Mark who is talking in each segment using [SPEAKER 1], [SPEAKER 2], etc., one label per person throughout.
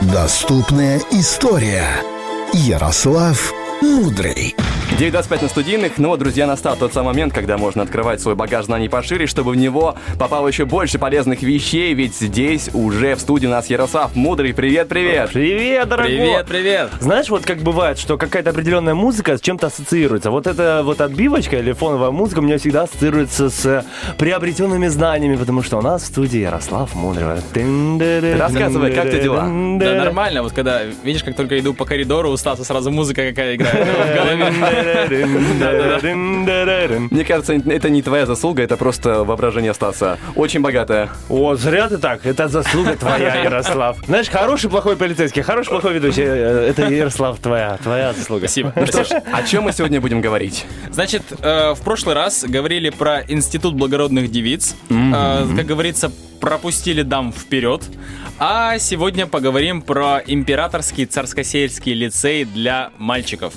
[SPEAKER 1] Доступная история. Ярослав Мудрый.
[SPEAKER 2] 9.25 на студийных. Ну вот, друзья, настал тот самый момент, когда можно открывать свой багаж знаний пошире, чтобы в него попало еще больше полезных вещей, ведь здесь уже в студии у нас Ярослав Мудрый. Привет, привет!
[SPEAKER 3] Привет, дорогой!
[SPEAKER 2] Привет, привет!
[SPEAKER 3] Знаешь, вот как бывает, что какая-то определенная музыка с чем-то ассоциируется. Вот эта вот отбивочка или фоновая музыка у меня всегда ассоциируется с приобретенными знаниями, потому что у нас в студии Ярослав Мудрый.
[SPEAKER 2] Рассказывай, как ты дела?
[SPEAKER 4] Да, нормально. Вот когда, видишь, как только иду по коридору, у Стаса сразу музыка какая играет в голове.
[SPEAKER 2] Мне кажется, это не твоя заслуга, это просто воображение Стаса. Очень богатая.
[SPEAKER 3] О, зря ты так. Это заслуга твоя, Ярослав. Знаешь, хороший, плохой полицейский, хороший, плохой ведущий. Э, это, Ярослав, твоя, твоя заслуга.
[SPEAKER 4] Спасибо.
[SPEAKER 2] Ну что ж, о чем мы сегодня будем говорить?
[SPEAKER 4] Значит, э, в прошлый раз говорили про Институт благородных девиц. Э, как говорится, пропустили дам вперед. А сегодня поговорим про императорский царскосельский лицей для мальчиков.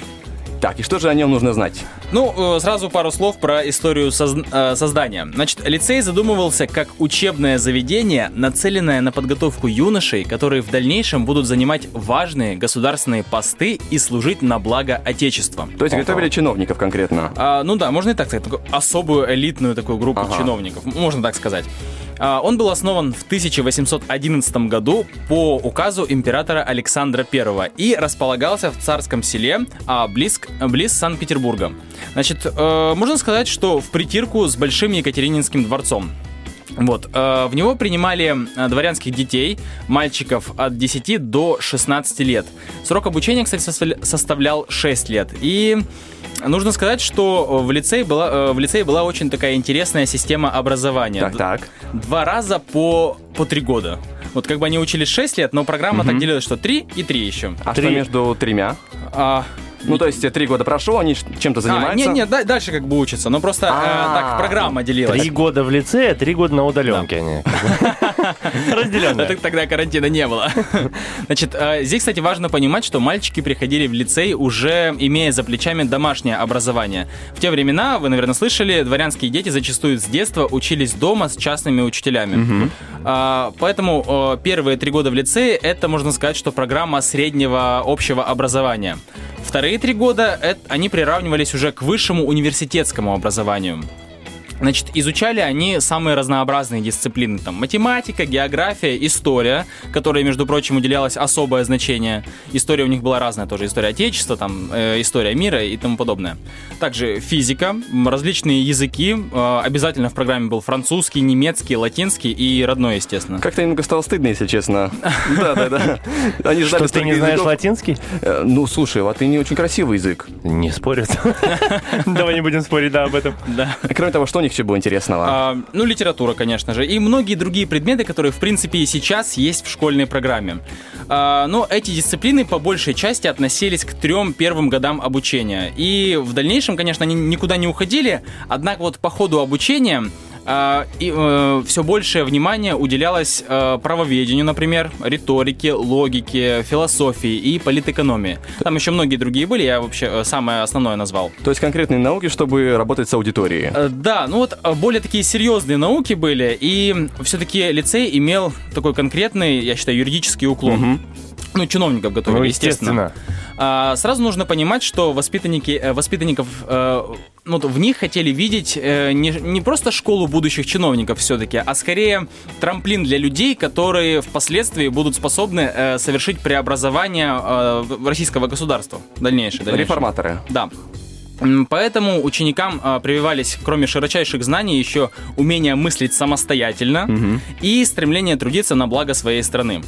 [SPEAKER 2] Так, и что же о нем нужно знать?
[SPEAKER 4] Ну, э, сразу пару слов про историю соз- э, создания. Значит, лицей задумывался как учебное заведение, нацеленное на подготовку юношей, которые в дальнейшем будут занимать важные государственные посты и служить на благо Отечества.
[SPEAKER 2] То есть готовили чиновников конкретно?
[SPEAKER 4] А, ну да, можно и так сказать, такую особую элитную такую группу
[SPEAKER 2] Ага.
[SPEAKER 4] чиновников, можно так сказать. А, Он был основан в 1811 году по указу императора Александра I и располагался в царском селе а, близ, близ Санкт-Петербурга. Значит, э, можно сказать, что в притирку с Большим Екатерининским дворцом. Вот, э, в него принимали э, дворянских детей, мальчиков от 10 до 16 лет. Срок обучения, кстати, составля- составлял 6 лет. И нужно сказать, что в лицее была, э, в лицее была очень такая интересная система образования.
[SPEAKER 2] Так, так.
[SPEAKER 4] Два раза по, по 3 года. Вот как бы они учились 6 лет, но программа так делилась, что 3 и 3 еще.
[SPEAKER 2] А
[SPEAKER 3] Три.
[SPEAKER 2] что между тремя?
[SPEAKER 4] А,
[SPEAKER 2] Ну, то есть три года прошло, они чем-то занимаются?
[SPEAKER 4] нет, нет, да- дальше как бы учатся, но просто э,
[SPEAKER 2] А,
[SPEAKER 4] так программа делилась.
[SPEAKER 3] Три года в лицее, три года на удаленке они. Разделенные.
[SPEAKER 4] Это тогда карантина не было. Значит, э, здесь, кстати, важно понимать, что мальчики приходили в лицей уже имея за плечами домашнее образование. В те времена, вы, наверное, слышали, дворянские дети зачастую с детства учились дома с частными учителями. А, Поэтому э, первые три года в лицее это, можно сказать, что программа среднего общего образования. Вторые три года это, они приравнивались уже к высшему университетскому образованию. Значит, изучали они самые разнообразные дисциплины. Там математика, география, история, которой, между прочим, уделялось особое значение. История у них была разная тоже. История Отечества, там, э, история мира и тому подобное. Также физика, различные языки. э, обязательно в программе был французский, немецкий, латинский и родной, естественно.
[SPEAKER 2] Как-то немного стало стыдно, если честно. Да, да, да. Они
[SPEAKER 3] Что,
[SPEAKER 2] ждали
[SPEAKER 3] ты
[SPEAKER 2] столько
[SPEAKER 3] не знаешь латинский?
[SPEAKER 2] Э, Ну, слушай, а ты не очень красивый язык.
[SPEAKER 3] Не спорят. Давай не будем спорить, да, об этом.
[SPEAKER 4] Да.
[SPEAKER 2] А Кроме того, что у них еще было интересного?
[SPEAKER 4] А, ну, литература, конечно же, и многие другие предметы, которые, в принципе, и сейчас есть в школьной программе. А, но эти дисциплины по большей части относились к трем первым годам обучения. И в дальнейшем, конечно, они никуда не уходили, однако вот по ходу обучения и, все большее внимание уделялось э, правоведению, например, риторике, логике, философии и политэкономии. Там еще многие другие были, я вообще э, самое основное назвал.
[SPEAKER 2] То есть конкретные науки, чтобы работать с аудиторией.
[SPEAKER 4] Э, Да, ну вот э, более такие серьезные науки были, и все-таки лицей имел такой конкретный, я считаю, юридический уклон. Ну, чиновников готовили,
[SPEAKER 3] Ну,
[SPEAKER 4] естественно. А, сразу нужно понимать, что воспитанники, э, воспитанников, э, ну, в них хотели видеть э, не, не просто школу будущих чиновников все-таки, а скорее трамплин для людей, которые впоследствии будут способны э, совершить преобразование э, российского государства. Дальнейшее, дальнейшее.
[SPEAKER 2] Реформаторы.
[SPEAKER 4] Да. Поэтому ученикам а, прививались, кроме широчайших знаний, еще умение мыслить самостоятельно и стремление трудиться на благо своей страны.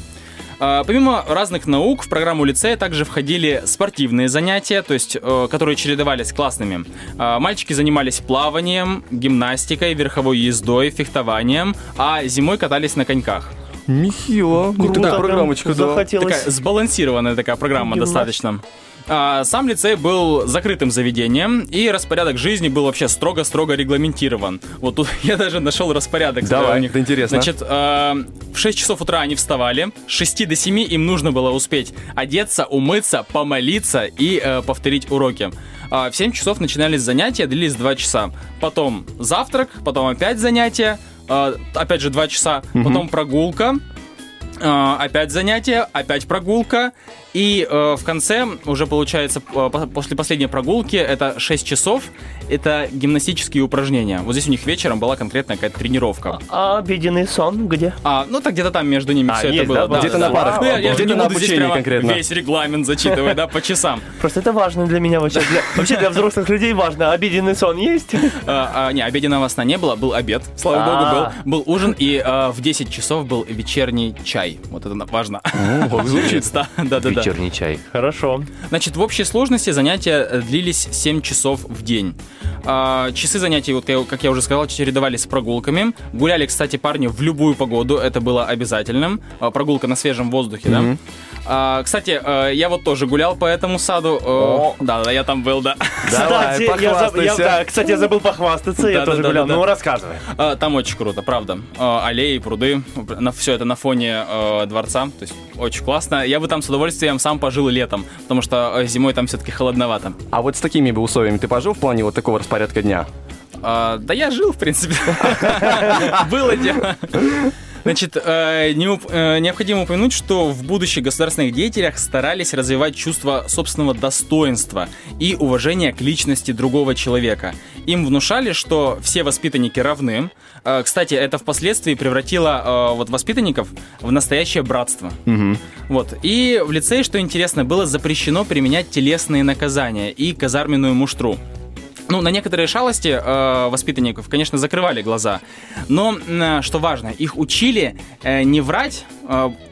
[SPEAKER 4] А, Помимо разных наук, в программу лицея также входили спортивные занятия, то есть, э, которые чередовались с классными. А, Мальчики занимались плаванием, гимнастикой, верховой ездой, фехтованием, а зимой катались на коньках.
[SPEAKER 2] Нехило. Ну,
[SPEAKER 3] Круто,
[SPEAKER 2] такая
[SPEAKER 3] прям
[SPEAKER 2] программочка, да.
[SPEAKER 3] захотелось.
[SPEAKER 4] Такая сбалансированная такая программа
[SPEAKER 3] Гимнастика.
[SPEAKER 4] достаточно. А, Сам лицей был закрытым заведением, и распорядок жизни был вообще строго-строго регламентирован. Вот тут я даже нашел распорядок.
[SPEAKER 2] Давай,
[SPEAKER 4] у них.
[SPEAKER 2] интересно.
[SPEAKER 4] Значит, а, в 6 часов утра они вставали, с 6 до 7 им нужно было успеть одеться, умыться, помолиться и э, повторить уроки. А, В 7 часов начинались занятия, длились 2 часа. Потом завтрак, потом опять занятия, опять же 2 часа, потом прогулка, опять занятие, опять прогулка. И э, в конце, уже получается, э, по- после последней прогулки, это 6 часов, это гимнастические упражнения. Вот здесь у них вечером была конкретная какая-то тренировка.
[SPEAKER 3] А обеденный сон где?
[SPEAKER 4] А, ну так где-то там между ними
[SPEAKER 3] А,
[SPEAKER 4] все это
[SPEAKER 3] есть,
[SPEAKER 4] было.
[SPEAKER 3] да?
[SPEAKER 2] Где-то на парах,
[SPEAKER 4] Ну, я- я
[SPEAKER 2] где-то на обучении конкретно.
[SPEAKER 4] Весь регламент зачитывать, да, по часам.
[SPEAKER 3] Просто это важно для меня вообще. Для- вообще для взрослых людей важно. Обеденный сон есть?
[SPEAKER 4] А, а, не, обеденного сна не было, был обед, слава
[SPEAKER 3] А.
[SPEAKER 4] богу, был, был ужин, и а, в 10 часов был вечерний чай. Вот это важно.
[SPEAKER 2] звучит.
[SPEAKER 4] Да, да, да. Да.
[SPEAKER 3] Вечерний чай. Хорошо.
[SPEAKER 4] Значит, в общей сложности занятия э, длились 7 часов в день. А, часы занятий, вот, как я уже сказал, чередовались с прогулками. Гуляли, кстати, парни в любую погоду, это было обязательным. А, прогулка на свежем воздухе, да. А, кстати, э, я вот тоже гулял по этому саду. Э, Да, да, я там был, да.
[SPEAKER 2] Давай,
[SPEAKER 3] Кстати, я я- да, кстати, я забыл похвастаться, я
[SPEAKER 4] Да,
[SPEAKER 3] тоже
[SPEAKER 4] да, да,
[SPEAKER 3] гулял.
[SPEAKER 4] да, да.
[SPEAKER 3] Ну, рассказывай.
[SPEAKER 4] А, Там очень круто, правда. А, Аллеи, пруды, на, все это на фоне дворца, то есть очень классно. Я бы там с удовольствием сам пожил летом, потому что э, зимой там все-таки холодновато.
[SPEAKER 2] А вот с такими бы условиями ты пожил в плане вот такого распорядка дня?
[SPEAKER 4] А, да я жил, в принципе. Было дело. Значит, э, не уп- э, необходимо упомянуть, что в будущих государственных деятелях старались развивать чувство собственного достоинства и уважения к личности другого человека. Им внушали, что все воспитанники равны. Э, Кстати, это впоследствии превратило э, вот воспитанников в настоящее братство. Вот. И в лицее, что интересно, было запрещено применять телесные наказания и казарменную муштру. Ну, на некоторые шалости э, воспитанников, конечно, закрывали глаза. Но, м, что важно, их учили э, не врать, э,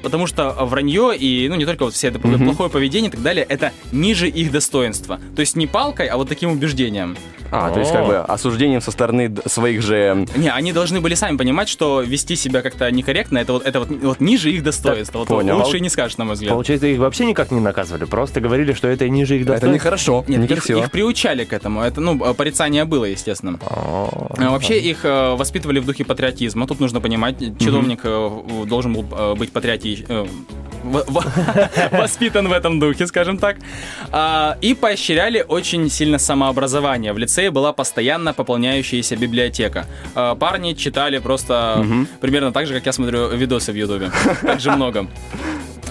[SPEAKER 4] потому что вранье и, ну, не только вот все это плохое поведение и так далее, это ниже их достоинства. То есть не палкой, а вот таким убеждением.
[SPEAKER 2] А, то есть как бы осуждением со стороны своих же...
[SPEAKER 4] Не, они должны были сами понимать, что вести себя как-то некорректно, это вот, это вот, вот ниже их достоинства. Вот
[SPEAKER 2] понял.
[SPEAKER 4] лучше и не скажешь, на мой взгляд.
[SPEAKER 3] Получается, их вообще никак не наказывали, просто говорили, что это ниже их
[SPEAKER 2] Это
[SPEAKER 3] достоинства.
[SPEAKER 2] нехорошо,
[SPEAKER 4] Нет, их,
[SPEAKER 2] некрасиво.
[SPEAKER 4] их приучали к этому. Это, ну, э, порицание было, естественно. А вообще их э, воспитывали в духе патриотизма. Тут нужно понимать, чиновник э, должен был э, быть патриоти... э, воспитан в этом духе, скажем так. А, И поощряли очень сильно самообразование. В лицее была постоянно пополняющаяся библиотека. А, Парни читали просто примерно так же, как я смотрю видосы в Ютубе. Так же много.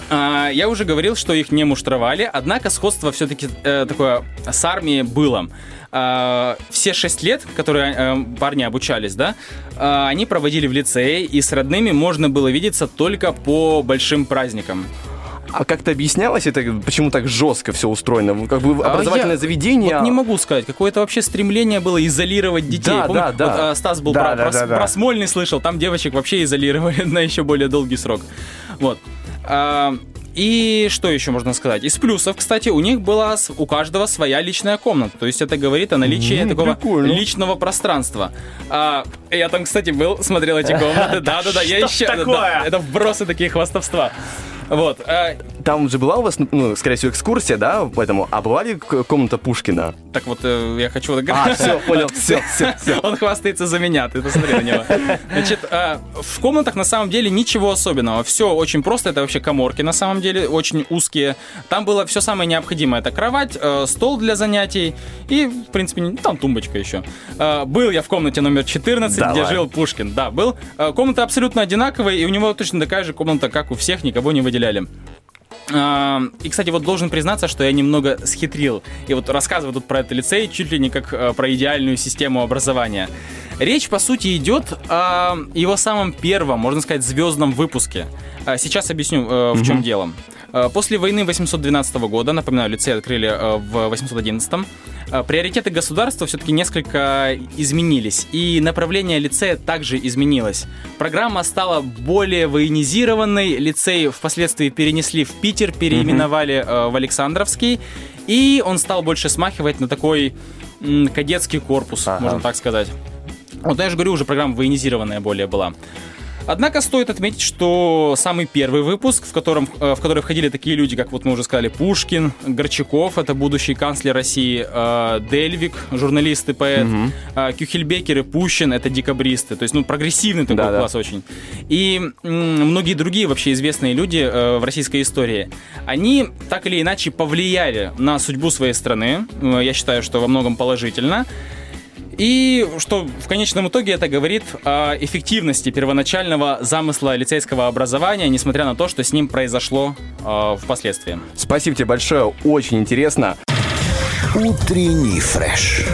[SPEAKER 4] А, Я уже говорил, что их не муштровали, однако сходство все-таки такое с армией было. А, Все шесть лет, которые э, парни обучались, да, а, они проводили в лицее, и с родными можно было видеться только по большим праздникам.
[SPEAKER 2] А как-то объяснялось это, почему так жестко все устроено? Как бы
[SPEAKER 4] А
[SPEAKER 2] образовательное
[SPEAKER 4] я
[SPEAKER 2] заведение...
[SPEAKER 4] Вот не могу сказать, какое-то вообще стремление было изолировать детей.
[SPEAKER 2] Да,
[SPEAKER 4] Помню,
[SPEAKER 2] да, да.
[SPEAKER 4] вот, а, Стас был
[SPEAKER 3] Да,
[SPEAKER 4] про,
[SPEAKER 3] да,
[SPEAKER 4] про-
[SPEAKER 3] да, да.
[SPEAKER 4] про Смольный слышал, там девочек вообще изолировали на еще более долгий срок. Вот. А, И что еще можно сказать? Из плюсов, кстати, у них была у каждого своя личная комната. То есть это говорит о наличии
[SPEAKER 2] М,
[SPEAKER 4] такого
[SPEAKER 2] прикольно.
[SPEAKER 4] личного пространства. А, я там, кстати, был, смотрел эти комнаты. Да, да, да. Я еще.
[SPEAKER 3] такое?
[SPEAKER 4] Это вбросы такие хвастовства. Вот. а,
[SPEAKER 2] Там же была у вас, ну, скорее всего, экскурсия, да, поэтому, а была ли комната Пушкина?
[SPEAKER 4] Так вот, э, я хочу...
[SPEAKER 2] А, все, понял, все, все, все.
[SPEAKER 4] Он хвастается за меня, ты посмотри на него. Значит, а, в комнатах на самом деле ничего особенного. Все очень просто, это вообще коморки на самом деле, очень узкие. Там было все самое необходимое. Это кровать, э, стол для занятий и, в принципе, там тумбочка еще. А, Был я в комнате номер 14, где
[SPEAKER 2] Давай.
[SPEAKER 4] жил Пушкин. Да, был. А, Комната абсолютно одинаковая, и у него точно такая же комната, как у всех, никого не выделяли. А, И, кстати, вот должен признаться, что я немного схитрил. И вот рассказываю тут про это лицей чуть ли не как э, про идеальную систему образования. Речь, по сути, идет о его самом первом, можно сказать, звездном выпуске. А, Сейчас объясню, э, в чем дело. После войны 812 года, напоминаю, лицей открыли э, в 811 э, приоритеты государства все-таки несколько изменились, и направление лицея также изменилось. Программа стала более военизированной, лицей впоследствии перенесли в Питер, переименовали э, в Александровский, и он стал больше смахивать на такой кадетский корпус,
[SPEAKER 3] Ага.
[SPEAKER 4] можно так сказать. Вот я же говорю, уже программа военизированная более была. Однако стоит отметить, что самый первый выпуск, в, котором, э, в который входили такие люди, как вот мы уже сказали, Пушкин, Горчаков, это будущий канцлер России, э, Дельвик, журналист и поэт, э, Кюхельбекер и Пущин, это декабристы, то есть, ну, прогрессивный такой
[SPEAKER 2] Да-да.
[SPEAKER 4] класс очень. И многие другие вообще известные люди в российской истории, они так или иначе повлияли на судьбу своей страны, я считаю, что во многом положительно. И что в конечном итоге это говорит о эффективности первоначального замысла лицейского образования, несмотря на то, что с ним произошло э, впоследствии.
[SPEAKER 2] Спасибо тебе большое, очень интересно.
[SPEAKER 1] Утренний фреш.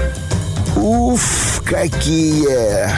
[SPEAKER 1] Уф, какие